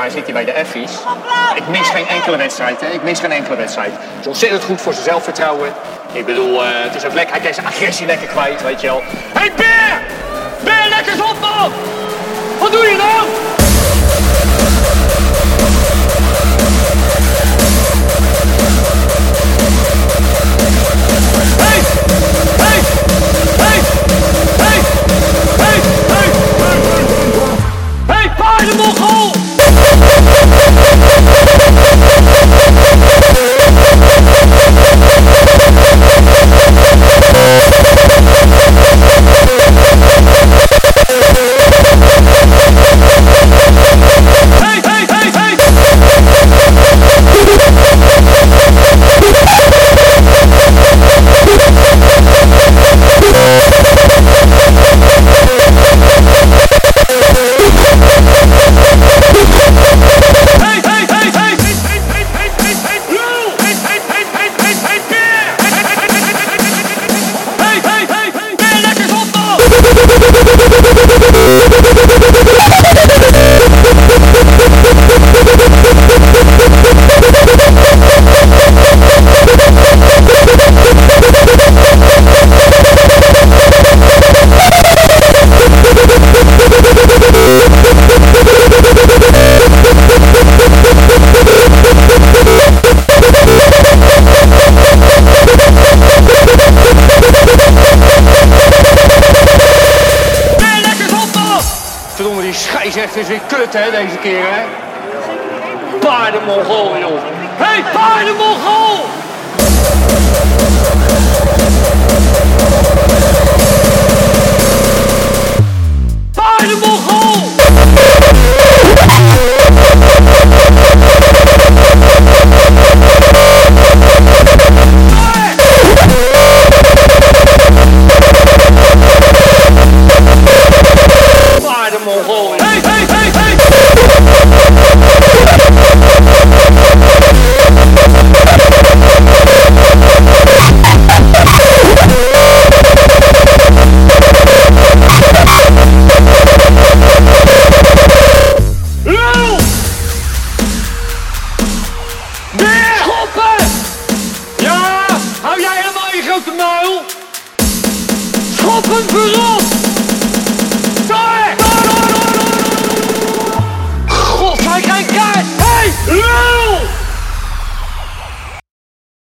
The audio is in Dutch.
jaar zit hij bij de Effies. Ik mis geen enkele wedstrijd, hè. Ik mis geen enkele wedstrijd. Het is ontzettend goed voor zijn zelfvertrouwen. Ik bedoel, eh, het is ook lekker. Hij kan zijn agressie lekker kwijt, weet je wel. Hé, hey, Beer! Beer, lekker op, man! Wat doe je nou? Scheidsrechter is weer kut, hè, deze keer, hè? Paardenmongool, joh! Hé, hey, paardenmongool! Open Mile. Frappe une